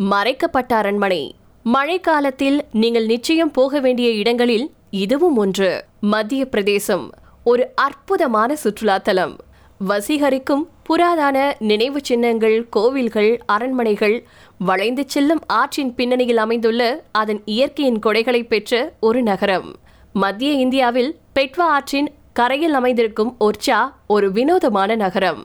மறைக்கப்பட்ட அரண்மனை. மழைக்காலத்தில் நீங்கள் நிச்சயம் போக வேண்டிய இடங்களில் இதுவும் ஒன்று. மத்திய பிரதேசம் ஒரு அற்புதமான சுற்றுலாத்தலம். வசீகரிக்கும் புராதான நினைவு சின்னங்கள் கோவில்கள் அரண்மனைகள் வளைந்து செல்லும் ஆற்றின் பின்னணியில் அமைந்துள்ள அதன் இயற்கையின் கொடைகளை பெற்ற ஒரு நகரம். மத்திய இந்தியாவில் பெட்வா ஆற்றின் கரையில் அமைந்திருக்கும் ஒர்ச்சா ஒரு வினோதமான நகரம்.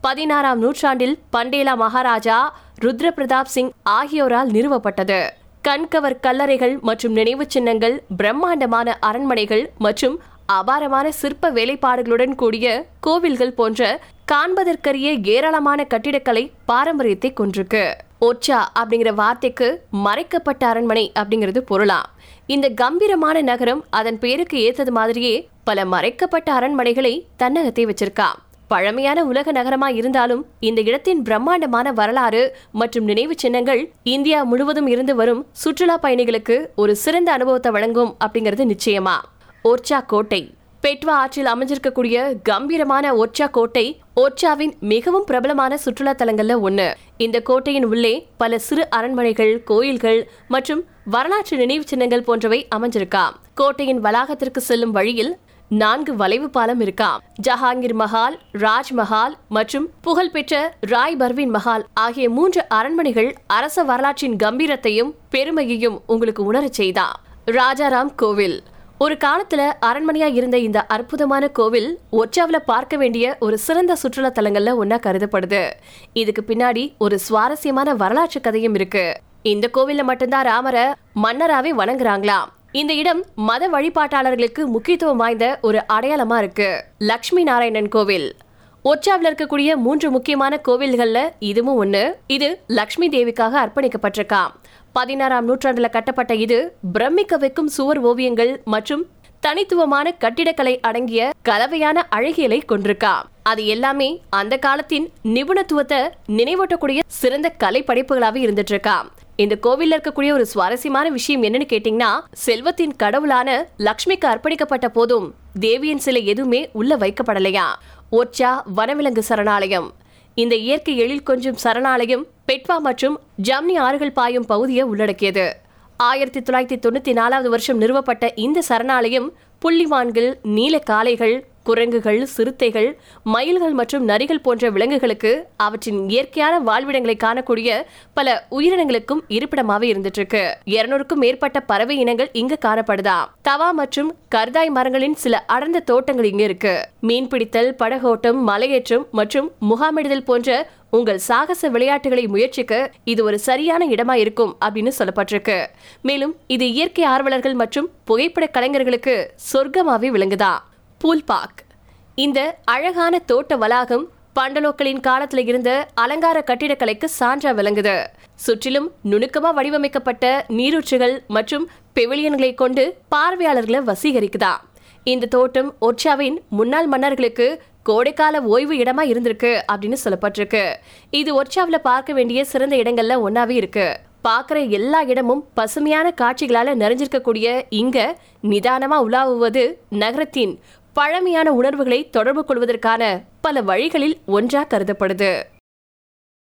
பதினாறாம் நூற்றாண்டில் பண்டேலா மகாராஜா ருத்ர பிரதாப் சிங் ஆகியோரால் நிறுவப்பட்டது. கண்கவர் கல்லறைகள் மற்றும் நினைவு சின்னங்கள் பிரம்மாண்டமான அரண்மனைகள் மற்றும் அபாரமான சிற்ப வேலைப்பாடுகளுடன் கூடிய கோவில்கள் போன்ற காண்பதற்கரிய ஏராளமான கட்டிடக்கலை பாரம்பரியத்தை கொண்டிருக்கு. ஒச்சா அப்படிங்கிற வார்த்தைக்கு மறைக்கப்பட்ட அரண்மனை அப்படிங்கிறது பொருளாம். இந்த கம்பீரமான நகரம் அதன் பேருக்கு ஏத்தது மாதிரியே பல மறைக்கப்பட்ட அரண்மனைகளை தன்னகத்தை வச்சிருக்காம். பழமையான உலக நகரமா இருந்தாலும் இந்த இடத்தின் பிரம்மாண்டமான வரலாறு மற்றும் நினைவு சின்னங்கள் இந்தியா முழுவதும் இருந்து வரும் சுற்றுலா பயணிகளுக்கு ஒரு சிறந்த அனுபவத்தை வழங்கும் அப்படிங்கிறது நிச்சயமா. ஓர்ச்சா கோட்டை. பெட்வா ஆற்றில் அமைஞ்சிருக்கக்கூடிய கம்பீரமான ஒர்ச்சா கோட்டை ஓர்ச்சாவின் மிகவும் பிரபலமான சுற்றுலா தலங்கள்ல ஒண்ணு. இந்த கோட்டையின் உள்ளே பல சிறு அரண்மனைகள் கோயில்கள் மற்றும் வரலாற்று நினைவு சின்னங்கள் போன்றவை அமைஞ்சிருக்காம். கோட்டையின் வளாகத்திற்கு செல்லும் வழியில் நான்கு வளைவு பாலம் இருக்காம் ஜஹாங்கீர் மஹால் ராஜ்மஹால் மற்றும் புகழ்பெற்ற ராய் பர்வின் மஹால் ஆகிய மூன்று அரண்மனைகள் அரச வரலாற்றின் கம்பீரத்தையும் பெருமையையும் உங்களுக்கு உணரச் செய்தா? ராஜாராம் கோவில். ஒரு காலத்துல அரண்மனையா இருந்த இந்த அற்புதமான கோவில் ஒற்றாவில பார்க்க வேண்டிய ஒரு சிறந்த சுற்றுலா தலங்கள்ல ஒன்னா கருதப்படுது. இதுக்கு பின்னாடி ஒரு சுவாரஸ்யமான வரலாற்று கதையும் இருக்கு. இந்த கோவில்ல மட்டும்தான் ராமரை மன்னராவே வணங்குறாங்களாம். இந்த இடம் மத வழிபாட்டாளர்களுக்கு முக்கியத்துவம் வாய்ந்த ஒரு அடையாளமா இருக்கு. லக்ஷ்மி நாராயணன் கோவில். ஒற்றாவில் இருக்கக்கூடிய மூன்று முக்கியமான கோவில்கள்ல இதுவும் ஒண்ணு. இது லக்ஷ்மி தேவிக்காக அர்ப்பணிக்கப்பட்டிருக்காம் பதினாறாம் நூற்றாண்டுல கட்டப்பட்ட இது பிரமிக்க வைக்கும் சுவர் ஓவியங்கள் மற்றும் தனித்துவமான கட்டிடக்கலை அடங்கிய கலவையான அழகியலை கொண்டிருக்காம் அது எல்லாமே அந்த காலத்தின் நிபுணத்துவத்தை நினைவூட்டக்கூடிய சிறந்த கலை படைப்புகளாவே இருந்துட்டு இருக்கா இந்த கோவில்ல இருக்கக்கூடிய ஒரு சுவாரஸ்யமான விஷயம் என்னன்னு கேட்டீங்கன்னா செல்வத்தின் கடவுளான லக்ஷ்மிக்கு அர்ப்பணிக்கப்பட்ட போதும் தேவியின் சிலை எதுவுமே உள்ள வைக்கப்படலையா. ஒர்ச்சா வனவிலங்கு சரணாலயம். இந்த இயற்கை எழில் கொஞ்சம் சரணாலயம் பெட்வா மற்றும் ஜம்னி ஆறுகள் பாயும் பகுதியை உள்ளடக்கியது. ஆயிரத்தி தொள்ளாயிரத்தி தொண்ணூத்தி நாலாவது வருஷம் நிறுவப்பட்ட இந்த சரணாலயம் புள்ளிவான்கள் நீல காளைகள் குரங்குகள் சிறுத்தைகள் மயில்கள் மற்றும் நரிகள் போன்ற விலங்குகளுக்கு அவற்றின் இயற்கையான வாழ்விடங்களை காணக்கூடிய பல உயிரினங்களுக்கும் இருப்பிடமாவே இருந்துட்டு இருக்கு இருநூறுக்கும் மேற்பட்ட பறவை இனங்கள் இங்கு காணப்படுதா? தவா மற்றும் கர்தாய் மரங்களின் சில அடர்ந்த தோட்டங்கள் இங்கு இருக்கு. மீன்பிடித்தல் படகோட்டம் மலையேற்றம் மற்றும் முகாமிடுதல் போன்ற உங்கள் சாகச விளையாட்டுகளை முயற்சிக்க இது ஒரு சரியான இடமா இருக்கும் அப்படின்னு சொல்லப்பட்டிருக்கு. மேலும் இது இயற்கை ஆர்வலர்கள் மற்றும் புகைப்பட கலைஞர்களுக்கு சொர்க்கமாவே விளங்குதா? பூல் பார்க் இந்த அழகான தோட்ட வளாகம் பாண்டலோக்களின் காலத்துல இருந்த அலங்கார கட்டிடக்கலைக்கு சான்றா விளங்குது. சுற்றிலும் நுணுக்கமா வடிவமைக்கப்பட்ட நீரூற்றுகள் மற்றும் பெவிலியன்களை கொண்டு பார்வையாளர்களை வசீகரிக்குதா. இந்த தோட்டம் ஒர்ச்சாவின் முன்னாள் மன்னர்களுக்கு கோடைக்கால ஓய்வு இடமா இருந்திருக்கு அப்படின்னு சொல்லப்பட்டிருக்கு. இது ஒர்ச்சாவில் பார்க்க வேண்டிய சிறந்த இடங்கள்ல ஒன்னாவே இருக்கு. பார்க்குற எல்லா இடமும் பசுமையான காட்சிகளால நிறைஞ்சிருக்கக்கூடிய இங்க நிதானமா உலாவுவது நகரத்தின் பழமையான உணர்வுகளை தொடர்பு கொள்வதற்கான பல வழிகளில் ஒன்றாக கருதப்படுது.